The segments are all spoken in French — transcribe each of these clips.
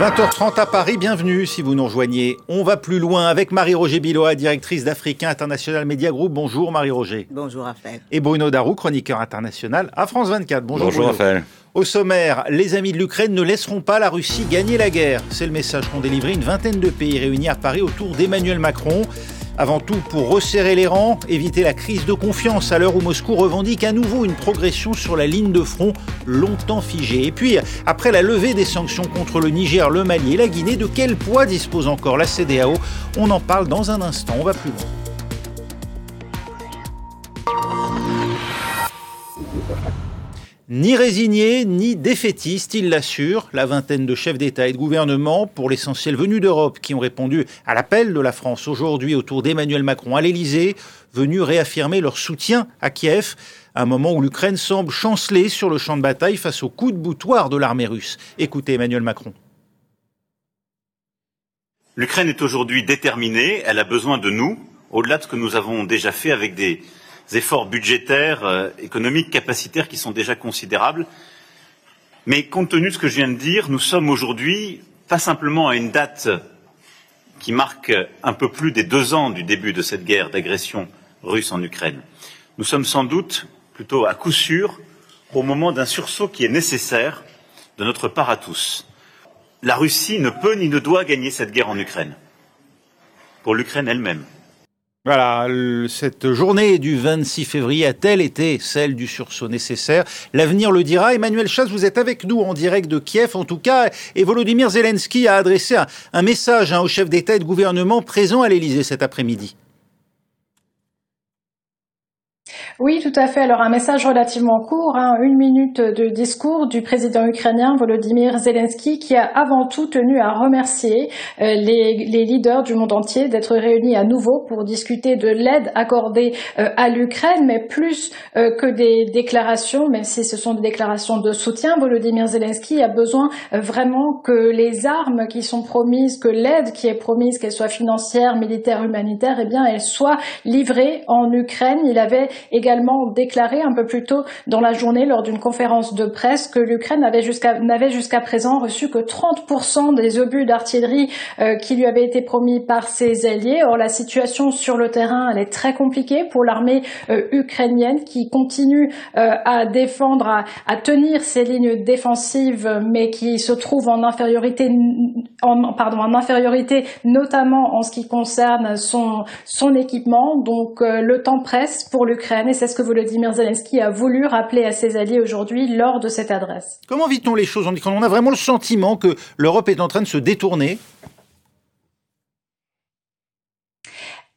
20h30 à Paris, bienvenue si vous nous rejoignez. On va plus loin avec Marie-Roger Biloa, directrice d'Africain International Media Group. Bonjour Marie-Roger. Bonjour Raphaël. Et Bruno Darou, chroniqueur international à France 24. Bonjour, Bonjour Raphaël. Au sommaire, les amis de l'Ukraine ne laisseront pas la Russie gagner la guerre. C'est le message qu'ont délivré une vingtaine de pays réunis à Paris autour d'Emmanuel Macron. Avant tout, pour resserrer les rangs, éviter la crise de confiance à l'heure où Moscou revendique à nouveau une progression sur la ligne de front longtemps figée. Et puis, après la levée des sanctions contre le Niger, le Mali et la Guinée, de quel poids dispose encore la CDAO On en parle dans un instant. On va plus loin. Ni résigné, ni défaitiste, il l'assure, la vingtaine de chefs d'État et de gouvernement, pour l'essentiel venus d'Europe, qui ont répondu à l'appel de la France aujourd'hui autour d'Emmanuel Macron à l'Élysée, venus réaffirmer leur soutien à Kiev, à un moment où l'Ukraine semble chanceler sur le champ de bataille face au coup de boutoir de l'armée russe. Écoutez Emmanuel Macron. L'Ukraine est aujourd'hui déterminée, elle a besoin de nous, au-delà de ce que nous avons déjà fait avec des efforts budgétaires, euh, économiques, capacitaires qui sont déjà considérables. Mais compte tenu de ce que je viens de dire, nous sommes aujourd'hui pas simplement à une date qui marque un peu plus des deux ans du début de cette guerre d'agression russe en Ukraine. Nous sommes sans doute, plutôt à coup sûr, au moment d'un sursaut qui est nécessaire de notre part à tous. La Russie ne peut ni ne doit gagner cette guerre en Ukraine, pour l'Ukraine elle-même. Voilà, cette journée du 26 février a-t-elle été celle du sursaut nécessaire? L'avenir le dira. Emmanuel Chasse, vous êtes avec nous en direct de Kiev, en tout cas, et Volodymyr Zelensky a adressé un, message hein, au chef d'État et de gouvernement présent à l'Élysée cet après-midi. Oui, tout à fait. Alors un message relativement court, hein, une minute de discours du président ukrainien Volodymyr Zelensky qui a avant tout tenu à remercier euh, les, leaders du monde entier d'être réunis à nouveau pour discuter de l'aide accordée euh, à l'Ukraine, mais plus euh, que des déclarations, même si ce sont des déclarations de soutien, Volodymyr Zelensky a besoin vraiment que les armes qui sont promises, que l'aide qui est promise, qu'elle soit financière, militaire, humanitaire, eh bien, elle soit livrée en Ukraine. Il avait également déclaré un peu plus tôt dans la journée lors d'une conférence de presse que l'Ukraine n'avait jusqu'à jusqu'à présent reçu que 30% des obus d'artillerie euh, qui lui avaient été promis par ses alliés. Or la situation sur le terrain est très compliquée pour l'armée euh, ukrainienne qui continue euh, à défendre, à, tenir ses lignes défensives, mais qui se trouve en infériorité, pardon, en infériorité notamment en ce qui concerne son son équipement. Donc le temps presse pour l'Ukraine c'est ce que Volodymyr Zelensky a voulu rappeler à ses alliés aujourd'hui lord de cette adresse. Comment vit-on les choses? On a vraiment le sentiment que l'Europe est en train de se détourner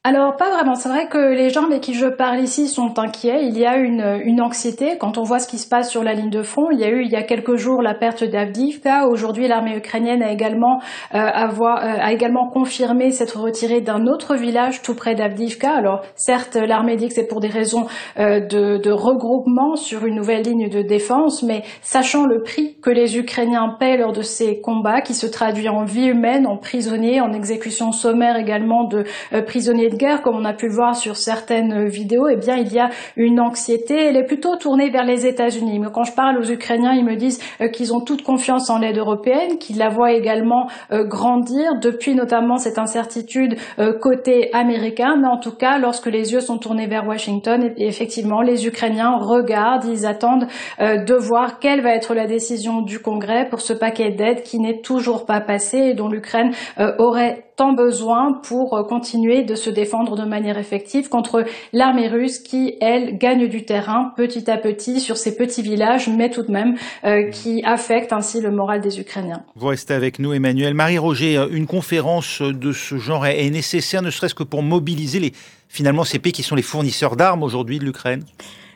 Alors pas vraiment. C'est vrai que les gens avec qui je parle ici sont inquiets. Il y a une, anxiété quand on voit ce qui se passe sur la ligne de front. Il y a eu il y a quelques jours la perte d'Avdivka. Aujourd'hui, l'armée ukrainienne a également euh, avoir, euh, a également confirmé s'être retirée d'un autre village tout près d'Avdivka. Alors certes, l'armée dit que c'est pour des raisons euh, de, regroupement sur une nouvelle ligne de défense, mais sachant le prix que les Ukrainiens paient lors de ces combats, qui se traduit en vie humaine, en prisonniers, en exécution sommaire également de prisonniers comme on a pu le voir sur certaines vidéos, eh bien, il y a une anxiété. Elle est plutôt tournée vers les États-Unis. Mais quand je parle aux Ukrainiens, ils me disent euh, qu'ils ont toute confiance en l'aide européenne, qu'ils la voient également euh, grandir depuis notamment cette incertitude euh, côté américain. Mais en tout cas, lorsque les yeux sont tournés vers Washington, effectivement, les Ukrainiens regardent, ils attendent de voir quelle va être la décision du Congrès pour ce paquet d'aide qui n'est toujours pas passé et dont l'Ukraine aurait tant besoin pour euh, continuer de se défendre de manière effective contre l'armée russe qui, elle, gagne du terrain petit à petit sur ces petits villages, mais tout de même euh, qui affecte ainsi le moral des Ukrainiens. Vous restez avec nous, Emmanuel. Marie-Roger, euh, une conférence de ce genre est nécessaire, ne serait-ce que pour mobiliser les, finalement ces pays qui sont les fournisseurs d'armes aujourd'hui de l'Ukraine?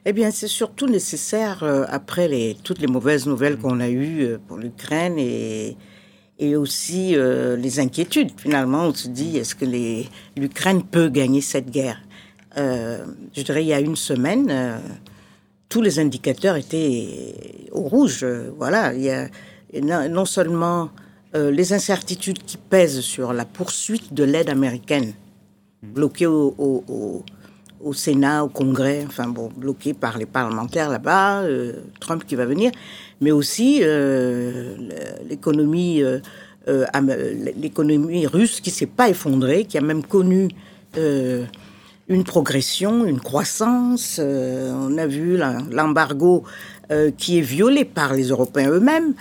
Eh bien, c'est surtout nécessaire après les, toutes les mauvaises nouvelles qu'on a eues pour l'Ukraine et, et aussi euh, les inquiétudes. Finalement, on se dit, est-ce que l'Ukraine peut gagner cette guerre? Euh, Je dirais, il y a une semaine, euh, tous les indicateurs étaient au rouge. voilà, il y a non, seulement les incertitudes qui pèsent sur la poursuite de l'aide américaine, bloquée au, au, Sénat, au Congrès, enfin bon, bloquée par les parlementaires là-bas, Trump qui va venir, mais aussi euh, l'économie euh, l'économie russe qui s'est pas effondrée, qui a même connu une progression, une croissance. on a vu l'embargo qui est violé par les Européens eux-mêmes.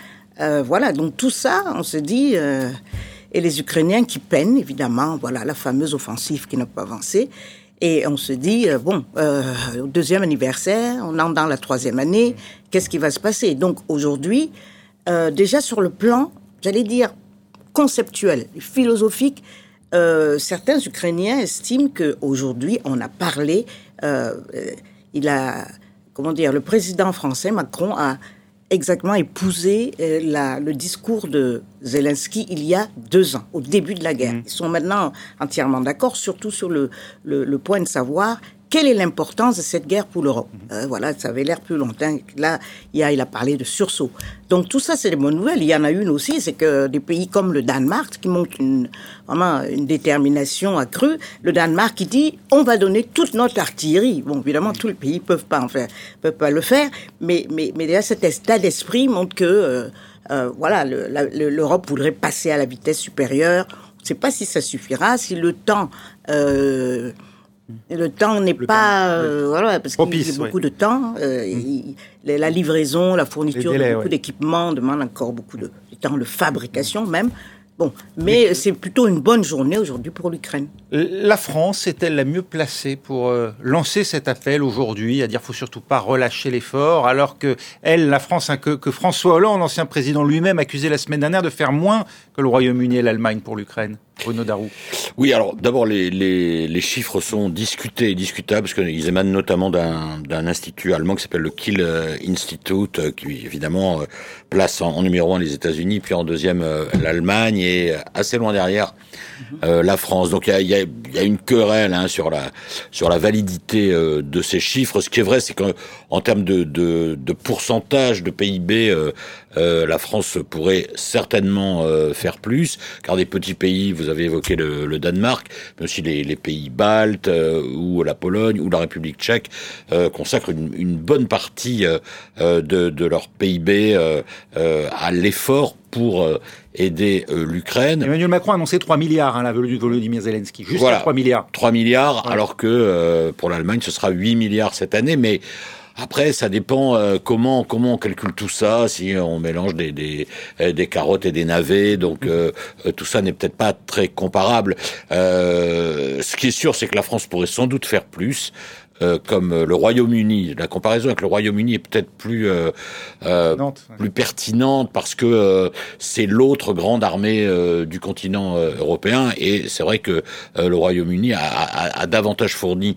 voilà, donc tout ça, on se dit et les Ukrainiens qui peinent, évidemment, voilà, la fameuse offensive qui n'a pas avancé. Et on se dit, euh, bon, euh, deuxième anniversaire, on entre dans la troisième année, qu'est-ce qui va se passer? Donc aujourd'hui, euh, déjà sur le plan, j'allais dire, conceptuel, philosophique, certains Ukrainiens estiment qu'aujourd'hui, on a parlé, il a, comment dire, le président français, Macron, a exactement épousé euh, le discours de Zelensky il y a deux ans, au début de la guerre. Mmh. Ils sont maintenant entièrement d'accord, surtout sur le, le, point de savoir quelle est l'importance de cette guerre pour l'Europe mhm. euh, Voilà, ça avait l'air plus longtemps. Là, il a, il a parlé de sursaut. Donc tout ça, c'est des bonnes nouvelles. Il y en a une aussi, c'est que des pays comme le Danemark, qui montrent une, vraiment une détermination accrue, le Danemark qui dit on va donner toute notre artillerie. Bon, évidemment, tous les pays peuvent pas en faire, peuvent pas le faire, mais mais mais déjà cet état d'esprit montre que euh, euh, voilà, l'Europe voudrait passer à la vitesse supérieure. On ne sait pas si ça suffira, si le temps euh, le temps n'est pas euh, voilà parce qu'il y a beaucoup de temps. Euh, mm. la livraison, la fourniture de beaucoup d'équipements demande encore beaucoup de, temps de fabrication même. Bon, mais c'est plutôt une bonne journée aujourd'hui pour l'Ukraine. La France est-elle la mieux placée pour euh, lancer cet appel aujourd'hui, à dire faut surtout pas relâcher l'effort, alors que elle, la France, hein, que, que, François Hollande, l'ancien président lui-même, accusait la semaine dernière de faire moins que le Royaume-Uni et l'Allemagne pour l'Ukraine Bruno Darou? Oui, alors d'abord les, les, les, chiffres sont discutés et discutables parce qu'ils émanent notamment d'un institut allemand qui s'appelle le Kiel euh, Institute, euh, qui évidemment place en, numéro un les États-Unis, puis en deuxième l'Allemagne et assez loin derrière mhm. la France. Donc il y a il y a une querelle hein, sur la sur la validité euh, de ces chiffres. Ce qui est vrai, c'est qu'en termes de, de, de, pourcentage de PIB, euh, euh, la France pourrait certainement euh, faire plus, car des petits pays, vous avez évoqué le, le Danemark, mais aussi les, les pays baltes ou la Pologne ou la République tchèque consacrent une, une, bonne partie de, de, leur PIB à l'effort pour aider l'Ukraine. Emmanuel Macron a annoncé 3 milliards, hein, la Volodymyr Zelensky, juste voilà, 3 milliards. 3 milliards, alors que pour l'Allemagne, ce sera 8 milliards cette année, mais après, ça dépend euh, comment comment on calcule tout ça. Si on mélange des des, euh, des carottes et des navets, donc euh, tout ça n'est peut-être pas très comparable. ce qui est sûr, c'est que la France pourrait sans doute faire plus. Euh, comme euh, le Royaume-Uni. La comparaison avec le Royaume-Uni est peut-être plus euh, euh plus pertinente parce que c'est l'autre grande armée du continent européen et c'est vrai que le Royaume-Uni a, a, a, davantage fourni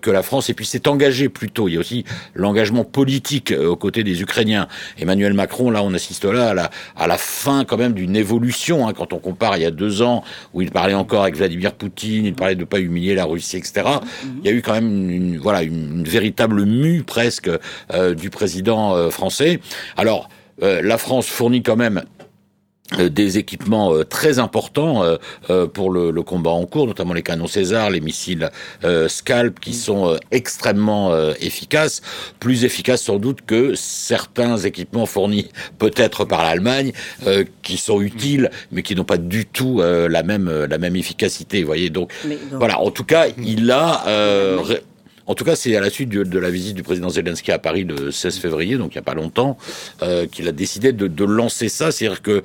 que la France et puis s'est engagé plutôt. Il y a aussi l'engagement politique aux côtés des Ukrainiens. Emmanuel Macron, là, on assiste là à la, à la fin quand même d'une évolution. Hein, quand on compare il y a deux ans où il parlait encore avec Vladimir Poutine, il parlait de pas humilier la Russie, etc. Mm-hmm. Il y a eu quand même une voilà une, véritable mue presque euh, du président euh, français. Alors euh, la France fournit quand même des équipements très importants pour le, combat en cours, notamment les canons César, les missiles Scalp, qui sont extrêmement efficaces, plus efficaces sans doute que certains équipements fournis peut-être par l'Allemagne, qui sont utiles, mais qui n'ont pas du tout la même la même efficacité. Vous voyez, donc, voilà. En tout cas, il a en tout cas, c'est à la suite de, la visite du président Zelensky à Paris le 16 février, donc il n'y a pas longtemps, euh, qu'il a décidé de, lancer ça, c'est-à-dire que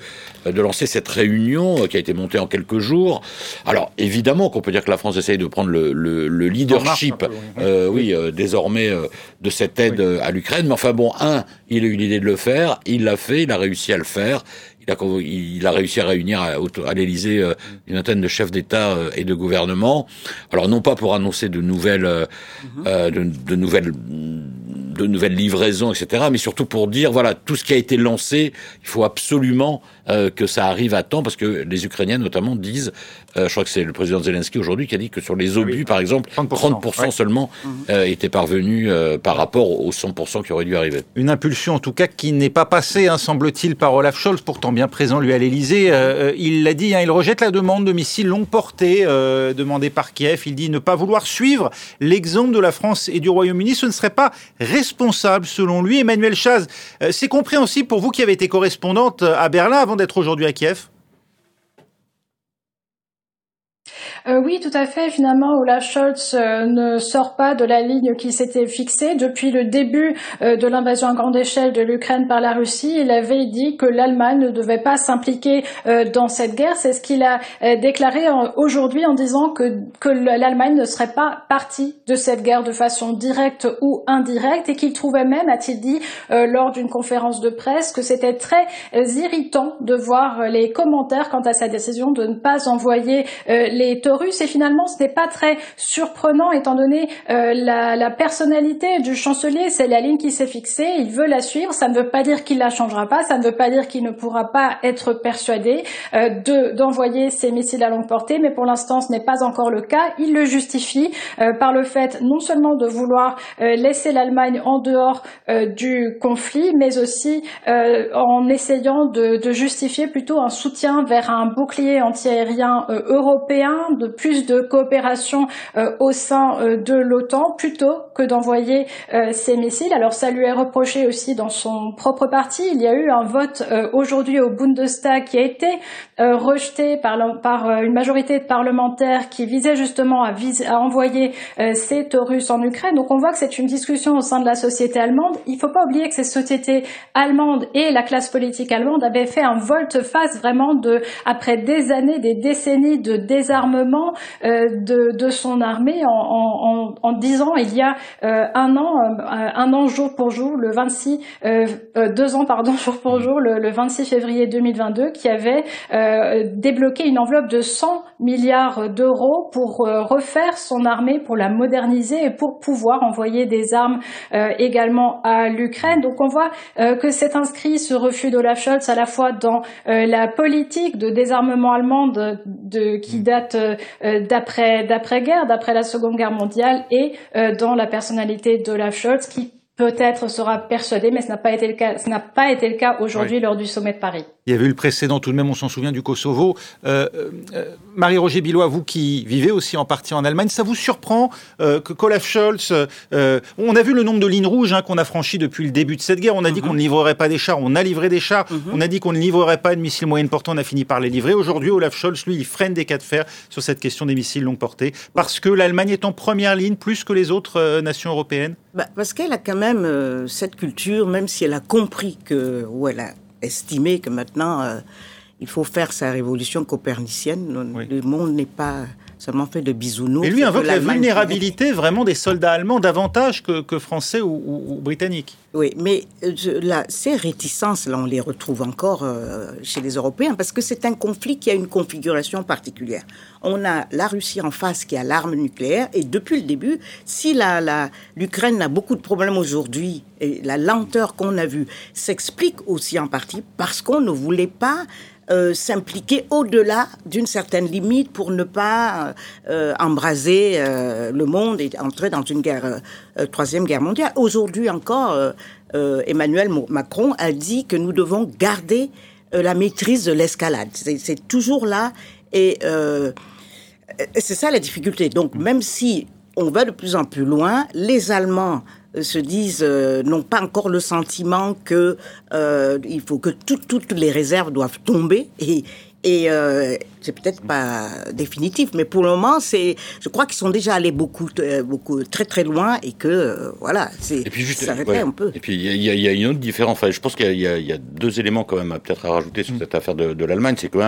euh, de lancer cette réunion euh, qui a été montée en quelques jours. Alors évidemment qu'on peut dire que la France essaye de prendre le, leadership, oui, désormais de cette aide à l'Ukraine. Mais enfin bon, un, il a eu l'idée de le faire, il l'a fait, il a réussi à le faire il a, il a réussi à réunir à, à l'Élysée euh, une vingtaine de chefs d'État euh, et de gouvernement. Alors non pas pour annoncer de nouvelles, euh, mhm. de, de, nouvelles, de nouvelles livraisons, etc., mais surtout pour dire voilà tout ce qui a été lancé, il faut absolument euh, que ça arrive à temps, parce que les Ukrainiens notamment disent, euh, je crois que c'est le président Zelensky aujourd'hui qui a dit que sur les obus, par exemple, 30%, seulement mhm. euh, étaient parvenus par rapport aux 100% qui auraient dû arriver. Une impulsion en tout cas qui n'est pas passée, hein, semble-t-il, par Olaf Scholz, pourtant bien présent lui à l'Elysée. il l'a dit, hein, il rejette la demande de missiles longue portée demandée par Kiev. Il dit ne pas vouloir suivre l'exemple de la France et du Royaume-Uni. Ce ne serait pas responsable selon lui. Emmanuel Chaz, c'est compréhensible pour vous qui avez été correspondante à Berlin d'être aujourd'hui à Kiev euh, Oui, tout à fait. Finalement, Olaf Scholz euh, ne sort pas de la ligne qui s'était fixée depuis le début euh, de l'invasion à grande échelle de l'Ukraine par la Russie. Il avait dit que l'Allemagne ne devait pas s'impliquer dans cette guerre. C'est ce qu'il a déclaré aujourd'hui en disant que, que l'Allemagne ne serait pas partie de cette guerre de façon directe ou indirecte et qu'il trouvait même, a-t-il dit lors d'une conférence de presse, que c'était très irritant de voir les commentaires quant à sa décision de ne pas envoyer les Et finalement ce n'est pas très surprenant étant donné euh, la, personnalité du chancelier, c'est la ligne qui s'est fixée, il veut la suivre, ça ne veut pas dire qu'il la changera pas, ça ne veut pas dire qu'il ne pourra pas être persuadé euh, de d'envoyer ses missiles à longue portée, mais pour l'instant ce n'est pas encore le cas, il le justifie euh, par le fait non seulement de vouloir laisser l'Allemagne en dehors du conflit, mais aussi en essayant de, justifier plutôt un soutien vers un bouclier antiaérien européen de plus de coopération euh, au sein euh, de l'OTAN plutôt que d'envoyer euh, ces missiles. Alors ça lui est reproché aussi dans son propre parti. Il y a eu un vote aujourd'hui au Bundestag qui a été rejeté par, une majorité de parlementaires qui visait justement à, à envoyer ces Taurus en Ukraine. Donc on voit que c'est une discussion au sein de la société allemande. Il ne faut pas oublier que ces sociétés allemandes et la classe politique allemande avaient fait un volte-face vraiment de, après des années, des décennies de désarmement euh, de, de, son armée en, en, en, disant il y a euh, un an, euh, un an jour pour jour, le 26, deux ans pardon jour pour jour, le, le 26 février 2022, qui avait débloqué une enveloppe de 100 milliards d'euros pour refaire son armée, pour la moderniser et pour pouvoir envoyer des armes également à l'Ukraine. Donc on voit que c'est inscrit ce refus d'Olaf Scholz à la fois dans la politique de désarmement allemande de, qui mm. date d'après d'après-guerre, d'après la Seconde Guerre mondiale, et euh, dans la personnalité d'Olaf Scholz, qui peut-être sera persuadé, mais ce n'a pas été le cas, ce n'a pas été le cas aujourd'hui lors du sommet de Paris. Il y avait eu le précédent, tout de même, on s'en souvient du Kosovo. Euh, euh, Marie-Roger Billois, vous qui vivez aussi en partie en Allemagne, ça vous surprend euh, que Olaf Scholz, euh, on a vu le nombre de lignes rouges hein, qu'on a franchies depuis le début de cette guerre. On a dit mhm. qu'on ne livrerait pas des chars, on a livré des chars. Mhm. On a dit qu'on ne livrerait pas de missiles moyenne portée, on a fini par les livrer. Aujourd'hui, Olaf Scholz, lui, il freine des cas de fer sur cette question des missiles longue portée parce que l'Allemagne est en première ligne plus que les autres euh, nations européennes. Bah, parce qu'elle a quand même euh, cette culture, même si elle a compris que, ou elle a estimé que maintenant euh, il faut faire sa révolution copernicienne. Le monde n'est pas seulement fait de bisounours. Et lui invoque la vulnérabilité vraiment des soldats allemands davantage que, français ou, britanniques. Oui, mais euh, là, ces réticences, là, on les retrouve encore euh, chez les Européens parce que c'est un conflit qui a une configuration particulière. On a la Russie en face qui a l'arme nucléaire et depuis le début, si l'Ukraine la, a beaucoup de problèmes aujourd'hui et la lenteur qu'on a vue s'explique aussi en partie parce qu'on ne voulait pas euh, s'impliquer au-delà d'une certaine limite pour ne pas euh, embraser euh, le monde et entrer dans une guerre, troisième guerre mondiale. Aujourd'hui encore, Emmanuel Macron a dit que nous devons garder la maîtrise de l'escalade. C'est toujours là et c'est ça la difficulté. Donc même si on va de plus en plus loin, les Allemands se disent euh, n'ont pas encore le sentiment que euh, il faut que toutes les réserves doivent tomber et, et euh, c'est peut-être pas définitif, mais pour le moment, c'est, je crois qu'ils sont déjà allés beaucoup, euh, beaucoup, très très loin et que euh, voilà, c'est, ça un peu. Et puis il y, y, a une autre différence. Enfin, je pense qu'il y, y, a deux éléments quand même peut-être à rajouter sur mm. cette affaire de, de l'Allemagne, c'est que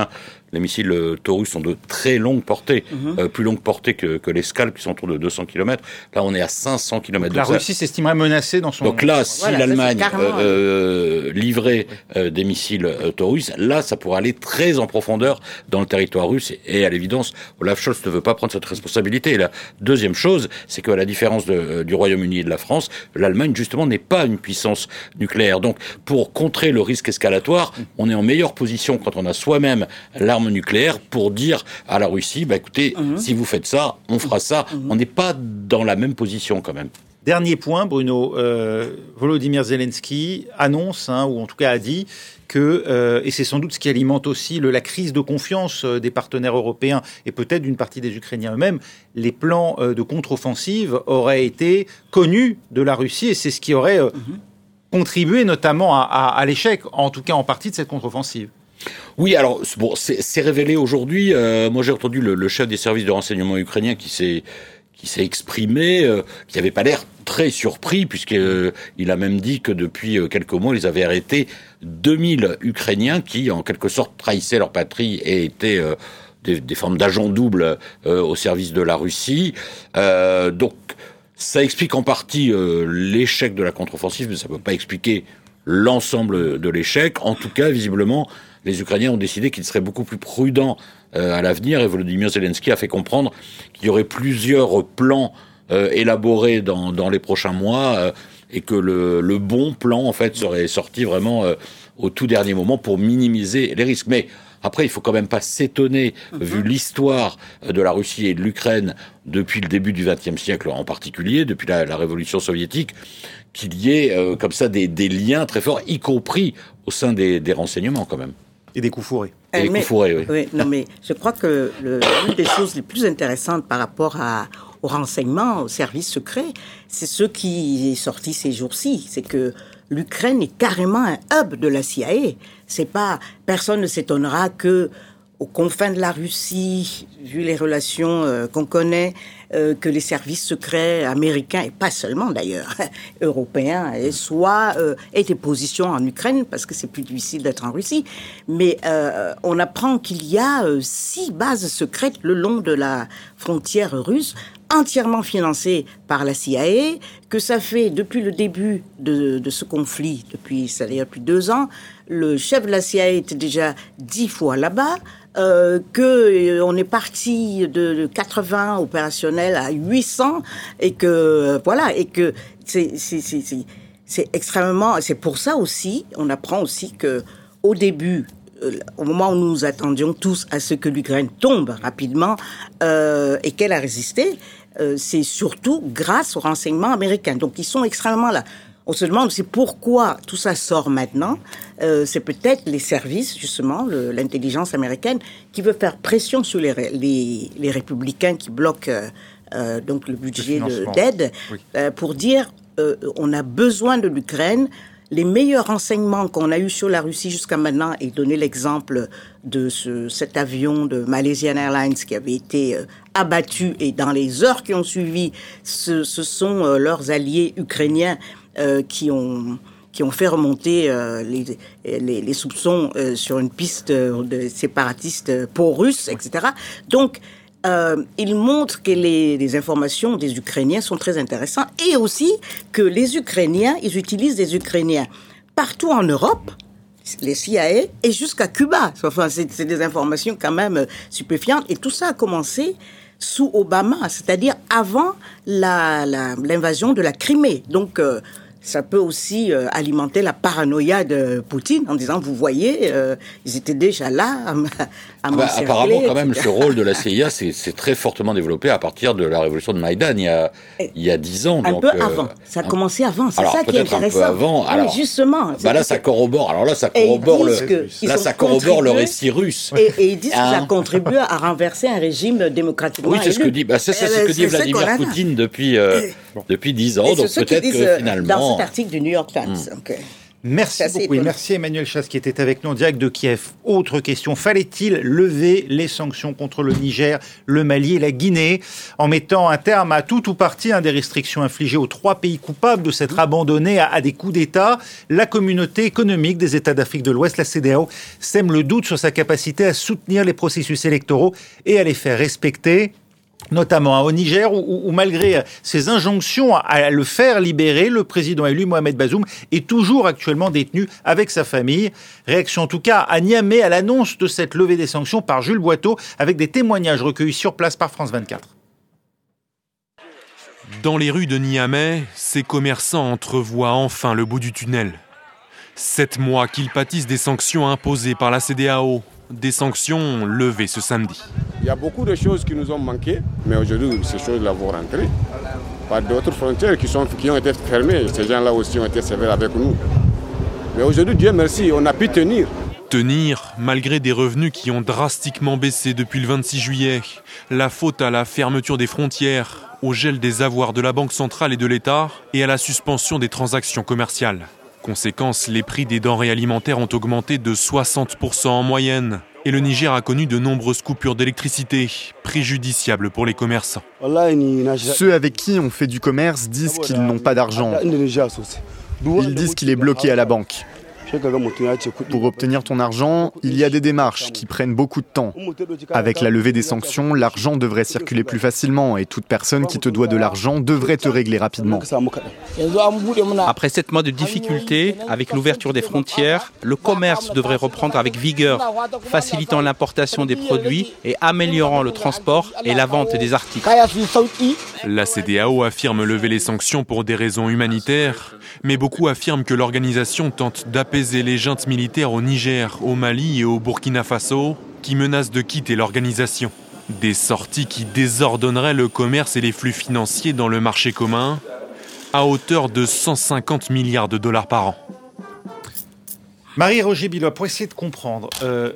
les missiles euh, Taurus sont de très longue portée, mm-hmm. plus longue portée que, que les Scalp qui sont autour de 200 km. Là, on est à 500 km. la Russie s'estimerait menacée dans son. Donc là, si l'Allemagne livrait des missiles Taurus, là, ça pourrait aller très en profondeur dans le territoire russe et à l'évidence, Olaf Scholz ne veut pas prendre cette responsabilité. Et la deuxième chose, c'est qu'à la différence de, euh, du Royaume-Uni et de la France, l'Allemagne, justement, n'est pas une puissance nucléaire. Donc, pour contrer le risque escalatoire, on est en meilleure position quand on a soi-même l'arme nucléaire pour dire à la Russie, bah, écoutez, mhm. si vous faites ça, on fera ça. Mhm. On n'est pas dans la même position quand même. Dernier point, Bruno. Euh, Volodymyr Zelensky annonce, hein, ou en tout cas a dit, que, euh, et c'est sans doute ce qui alimente aussi le, la crise de confiance euh, des partenaires européens et peut-être d'une partie des Ukrainiens eux-mêmes, les plans euh, de contre-offensive auraient été connus de la Russie et c'est ce qui aurait mhm. contribué notamment à, à l'échec, en tout cas en partie de cette contre-offensive. Oui, alors bon, c'est révélé aujourd'hui. Euh, moi, j'ai entendu le, chef des services de renseignement ukrainien qui s'est qui s'est exprimé, euh, qui n'avait pas l'air très surpris, puisqu'il euh, a même dit que depuis quelques mois, ils avaient arrêté 2000 Ukrainiens qui, en quelque sorte, trahissaient leur patrie et étaient des, formes d'agents doubles au service de la Russie. donc, ça explique en partie l'échec de la contre-offensive, mais ça ne peut pas expliquer l'ensemble de l'échec. En tout cas, visiblement, les Ukrainiens ont décidé qu'ils seraient beaucoup plus prudents euh, à l'avenir et Volodymyr Zelensky a fait comprendre qu'il y aurait plusieurs plans euh, élaborés dans, dans, les prochains mois euh, et que le, le, bon plan en fait serait sorti vraiment au tout dernier moment pour minimiser les risques. Mais après, il faut quand même pas s'étonner, mhm. vu l'histoire de la Russie et de l'Ukraine depuis le début du XXe siècle en particulier, depuis la, la révolution soviétique, qu'il y ait comme ça des, des, liens très forts, y compris au sein des, des renseignements quand même. Et des coups fourrés. Et des coups fourrés, oui. oui. Non, mais je crois que l'une des choses les plus intéressantes par rapport à, au renseignement, aux services secrets, c'est ce qui est sorti ces jours-ci. C'est que l'Ukraine est carrément un hub de la CIA. C'est pas, personne ne s'étonnera que aux confins de la Russie, vu les relations euh, qu'on connaît, euh, que les services secrets américains, et pas seulement d'ailleurs, européens, soient euh, aient des positions en Ukraine, parce que c'est plus difficile d'être en Russie. Mais on apprend qu'il y a six bases secrètes le long de la frontière russe, entièrement financées par la CIA, que ça fait depuis le début de, ce conflit, depuis ça y a plus de deux ans, le chef de la CIA était déjà dix fois là-bas euh, que euh, on est parti de 80 opérationnels à 800 et que euh, voilà et que c'est c'est extrêmement c'est pour ça aussi on apprend aussi que au début euh, au moment où nous attendions tous à ce que l'Ukraine tombe rapidement euh, et qu'elle a résisté, euh, c'est surtout grâce aux renseignements américains. Donc ils sont extrêmement là. On se demande aussi pourquoi tout ça sort maintenant. Euh, c'est peut-être les services, justement, l'intelligence américaine, qui veut faire pression sur les, les, les républicains qui bloquent euh, euh donc le budget d'aide euh, pour dire euh, on a besoin de l'Ukraine. Les meilleurs renseignements qu'on a eus sur la Russie jusqu'à maintenant, et donner l'exemple de ce, cet avion de Malaysian Airlines qui avait été abattu, et dans les heures qui ont suivi, ce, ce sont leurs alliés ukrainiens euh, qui ont qui ont fait remonter euh, les, les, soupçons euh, sur une piste de séparatistes pro-russes, etc. Donc, euh, il montre que les, informations des Ukrainiens sont très intéressantes et aussi que les Ukrainiens, ils utilisent des Ukrainiens partout en Europe, les CIA, et jusqu'à Cuba. Enfin, c'est des informations quand même stupéfiantes. Et tout ça a commencé sous Obama, c'est-à-dire avant l'invasion de la Crimée. Donc, euh, ça peut aussi euh, alimenter la paranoïa de Poutine en disant, vous voyez, euh, ils étaient déjà là à, à bah, Apparemment, quand même, ce rôle de la CIA s'est très fortement développé à partir de la révolution de Maïdan il y a il y a dix ans. Un donc, peu euh, avant. Ça a commencé avant. C'est ça qui est intéressant. Un peu avant. Alors, justement. Bah là, ça corrobore. Alors là, ça corrobore le. Là, ça corrobore le récit russe. Et, et ils disent hein? que ça hein contribue à renverser un régime démocratiquement Oui, c'est ce que dit. Bah, c'est ce que dit Vladimir Poutine depuis depuis dix ans. Donc peut-être que finalement cet article du New York Times. Merci beaucoup. merci Emmanuel Chasse qui était avec nous en direct de Kiev. Autre question, fallait-il lever les sanctions contre le Niger, le Mali et la Guinée en mettant un terme à tout ou partie hein, des restrictions infligées aux trois pays coupables de s'être abandonnés à, à des coups d'État? La communauté économique des États d'Afrique de l'Ouest, la CDAO, sème le doute sur sa capacité à soutenir les processus électoraux et à les faire respecter notamment au Niger, où, malgré ses injonctions à le faire libérer, le président élu Mohamed Bazoum est toujours actuellement détenu avec sa famille. Réaction en tout cas à Niamey à l'annonce de cette levée des sanctions par Jules Boiteau, avec des témoignages recueillis sur place par France 24. Dans les rues de Niamey, ces commerçants entrevoient enfin le bout du tunnel. Sept mois qu'ils pâtissent des sanctions imposées par la CDAO, des sanctions levées ce samedi. Il y a beaucoup de choses qui nous ont manqué, mais aujourd'hui, ces choses-là vont rentrer. Pas d'autres frontières qui, sont, qui ont été fermées. Ces gens-là aussi ont été sévères avec nous. Mais aujourd'hui, Dieu merci, on a pu tenir. Tenir, malgré des revenus qui ont drastiquement baissé depuis le 26 juillet. La faute à la fermeture des frontières, au gel des avoirs de la Banque centrale et de l'État et à la suspension des transactions commerciales. Conséquence, les prix des denrées alimentaires ont augmenté de 60% en moyenne. Et le Niger a connu de nombreuses coupures d'électricité, préjudiciables pour les commerçants. Ceux avec qui on fait du commerce disent qu'ils n'ont pas d'argent. Ils disent qu'il est bloqué à la banque. Pour obtenir ton argent, il y a des démarches qui prennent beaucoup de temps. Avec la levée des sanctions, l'argent devrait circuler plus facilement et toute personne qui te doit de l'argent devrait te régler rapidement. Après sept mois de difficultés, avec l'ouverture des frontières, le commerce devrait reprendre avec vigueur, facilitant l'importation des produits et améliorant le transport et la vente des articles. La CDAO affirme lever les sanctions pour des raisons humanitaires, mais beaucoup affirment que l'organisation tente d'apaiser les juntes militaires au Niger, au Mali et au Burkina Faso qui menacent de quitter l'organisation. Des sorties qui désordonneraient le commerce et les flux financiers dans le marché commun à hauteur de 150 milliards de dollars par an. Marie-Roger Bilot, pour essayer de comprendre, euh,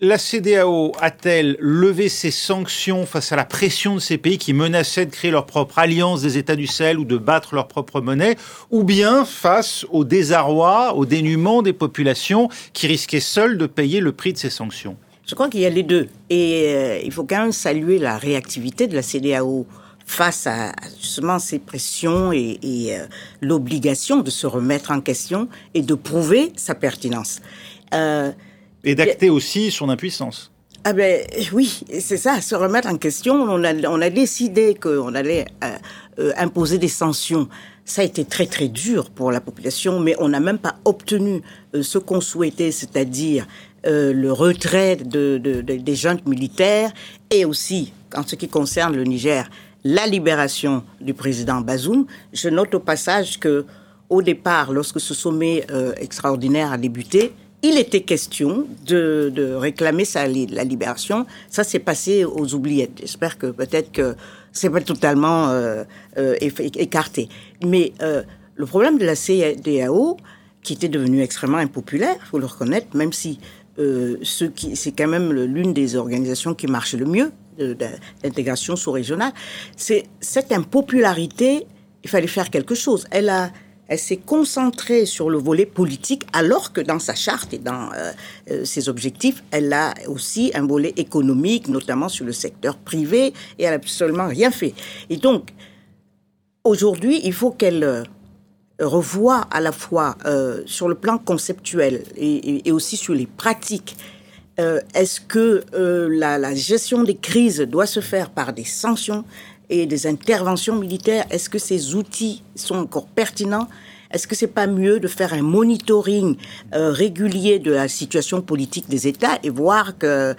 la CDAO a-t-elle levé ses sanctions face à la pression de ces pays qui menaçaient de créer leur propre alliance des États du Sahel ou de battre leur propre monnaie, ou bien face au désarroi, au dénuement des populations qui risquaient seules de payer le prix de ces sanctions? Je crois qu'il y a les deux. Et euh, il faut quand même saluer la réactivité de la CDAO face à justement ces pressions et, euh, l'obligation de se remettre en question et de prouver sa pertinence. Euh, et d'acter aussi son impuissance. Ah ben oui, c'est ça, se remettre en question. On a, on a décidé qu'on allait euh, euh, imposer des sanctions. Ça a été très très dur pour la population, mais on n'a même pas obtenu euh, ce qu'on souhaitait, c'est-à-dire le retrait de, de, des juntes militaires et aussi, en ce qui concerne le Niger, la libération du président Bazoum. Je note au passage que, au départ, lorsque ce sommet extraordinaire a débuté, il était question de, de réclamer sa, la libération. Ça s'est passé aux oubliettes. J'espère que peut-être que c'est pas totalement euh, euh, écarté. Mais euh, le problème de la CDAO, qui était devenue extrêmement impopulaire, faut le reconnaître, même si euh, c'est quand même l'une des organisations qui marche le mieux d'intégration sous-régionale, c'est cette impopularité. Il fallait faire quelque chose. Elle a elle s'est concentrée sur le volet politique, alors que dans sa charte et dans euh, euh, ses objectifs, elle a aussi un volet économique, notamment sur le secteur privé, et elle n'a absolument rien fait. Et donc, aujourd'hui, il faut qu'elle euh, revoie à la fois sur le plan conceptuel et, aussi sur les pratiques est-ce que la, la, gestion des crises doit se faire par des sanctions? Et des interventions militaires, est-ce que ces outils sont encore pertinents? Est-ce que c'est pas mieux de faire un monitoring euh, régulier de la situation politique des États et voir qu'ils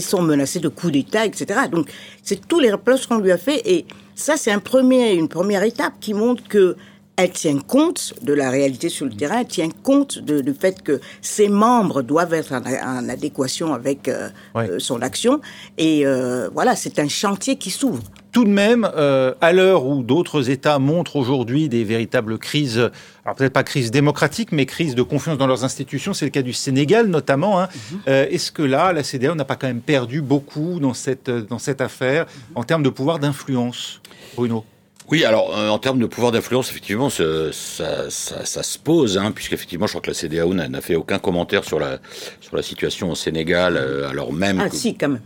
sont menacés de coups d'État, etc. Donc, c'est tous les reproches qu'on lui a fait et ça, c'est un premier, une première étape qui montre que elle tient compte de la réalité sur le terrain, elle tient compte du fait que ses membres doivent être en, adéquation avec euh, euh, son action. Et voilà, c'est un chantier qui s'ouvre tout de même, euh, à l'heure où d'autres États montrent aujourd'hui des véritables crises, alors peut-être pas crises démocratiques, mais crises de confiance dans leurs institutions, c'est le cas du Sénégal notamment, hein. mhm. euh, est-ce que là, la CDAO n'a pas quand même perdu beaucoup dans cette, dans cette affaire mhm. en termes de pouvoir d'influence Bruno? Oui, alors en termes de pouvoir d'influence, effectivement, ça, ça, ça, se pose, hein, puisqu'effectivement, je crois que la CDAO n'a fait aucun commentaire sur la, sur la situation au Sénégal, euh, alors même... Ah si, quand même.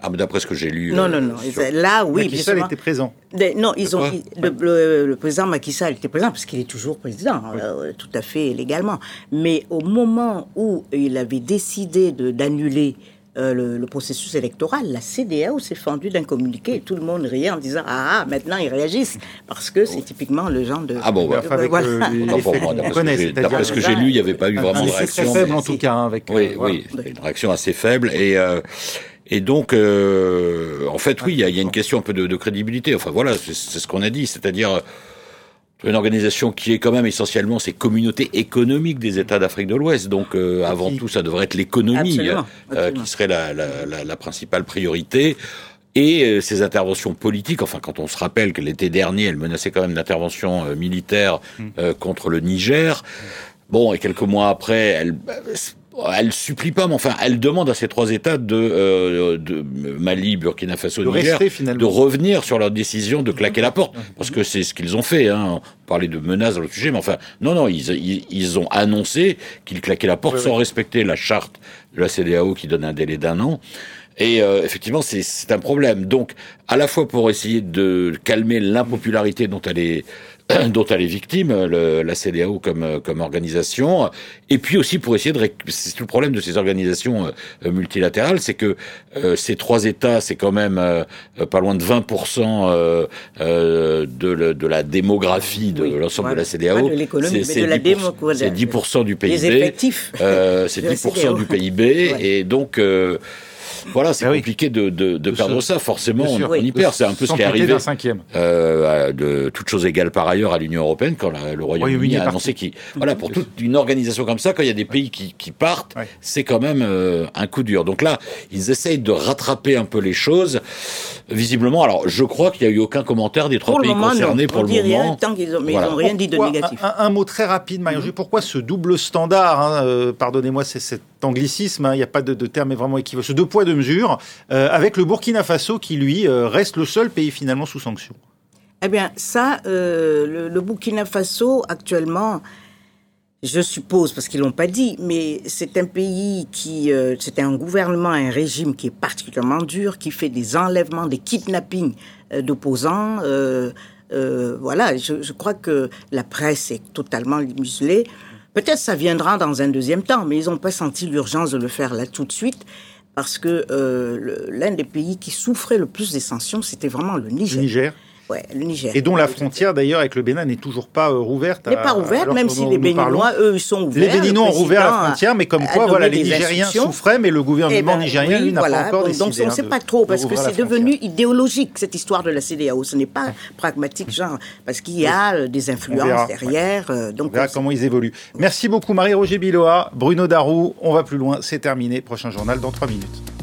Ah, d'après ce que j'ai lu. Non, euh, non, non. Là, oui. Macky Sall était présent. non, ils ont. Le, président Macky Sall était présent parce qu'il est toujours président, euh, tout à fait légalement. Mais au moment où il avait décidé d'annuler euh, le, processus électoral, la CDAO s'est fendue d'un communiqué et tout le monde riait en disant Ah, ah maintenant ils réagissent. Parce que c'est typiquement le genre de. Ah bon, bah, D'après ce que j'ai lu, il n'y avait pas eu vraiment de réaction. Très faible en tout cas. Hein, avec, oui, oui, une réaction assez faible. Et. Et donc, euh, en fait, oui, il y, a, une question un peu de, crédibilité. Enfin, voilà, c'est ce qu'on a dit, c'est-à-dire euh, une organisation qui est quand même essentiellement ces communautés économiques des États d'Afrique de l'Ouest. Donc, euh, avant tout, ça devrait être l'économie qui serait la, la, la, la, principale priorité. Et ces interventions politiques, enfin, quand on se rappelle que l'été dernier, elle menaçait quand même d'intervention militaire mm. contre le Niger. Bon, et quelques mois après, elle elle supplie pas, mais enfin, elle demande à ces trois États de, euh, de Mali, Burkina Faso, de Niger, de revenir sur leur décision de claquer la porte, parce que c'est ce qu'ils ont fait. Hein. On parlait de menaces dans le sujet, mais enfin, non, non, ils, ils, ont annoncé qu'ils claquaient la porte sans respecter la charte de la CDAO qui donne un délai d'un an. Et euh, effectivement, c'est un problème. Donc, à la fois pour essayer de calmer l'impopularité dont elle est dont elle est victime, le, la CDAO comme, comme organisation, et puis aussi pour essayer de... C'est tout le problème de ces organisations euh, multilatérales, c'est que euh, ces trois États, c'est quand même euh, pas loin de 20% de, de la démographie de l'ensemble de la CDAO. C'est 10%, du PIB. c'est 10% du PIB, et donc... Voilà, c'est ah compliqué de, de, de perdre ça. Forcément, on, y perd. C'est un peu ce qui est arrivé. Euh, de toutes choses égales par ailleurs à l'Union européenne quand le Royaume-Uni a annoncé qu'il. Voilà, pour toute une organisation comme ça, quand il y a des pays qui, qui partent, c'est quand même euh, un coup dur. Donc là, ils essayent de rattraper un peu les choses. Visiblement, alors je crois qu'il n'y a eu aucun commentaire des trois pays concernés pour le moment. Tant qu'ils ont, mais ils n'ont rien dit de négatif. Un, mot très rapide, Mario. Mm Pourquoi ce double standard hein, euh, Pardonnez-moi, c'est cet anglicisme. Hein, il n'y a pas de, de terme vraiment équivalent. Ce deux poids deux mesures, euh, avec le Burkina Faso qui lui euh, reste le seul pays finalement sous sanction. Eh bien, ça, le, le Burkina Faso actuellement je suppose, parce qu'ils l'ont pas dit, mais c'est un pays qui, euh, c'est un gouvernement, un régime qui est particulièrement dur, qui fait des enlèvements, des kidnappings euh, d'opposants. Euh, euh voilà, je, je, crois que la presse est totalement muselée. Peut-être ça viendra dans un deuxième temps, mais ils n'ont pas senti l'urgence de le faire là tout de suite parce que l'un des pays qui souffrait le plus des sanctions, c'était vraiment le Niger. Le Niger. Ouais, le Niger. Et dont la frontière, d'ailleurs, avec le Bénin n'est toujours pas euh, rouverte. N'est pas ouverte, même si les Béninois, eux, ils sont ouverts. Les Béninois ont rouvert la frontière, mais comme quoi, voilà, les Nigériens souffraient, mais le gouvernement eh ben, nigérien, lui, n'a pas encore décidé. Donc, on ne sait pas trop, parce que c'est devenu idéologique, cette histoire de la CDAO. Ce n'est pas pragmatique, genre, parce qu'il y a euh, des influences derrière. Euh, donc on verra comment ils évoluent. Merci beaucoup, Marie-Roger Biloa, Bruno Darou. On va plus loin, c'est terminé. Prochain journal dans trois minutes.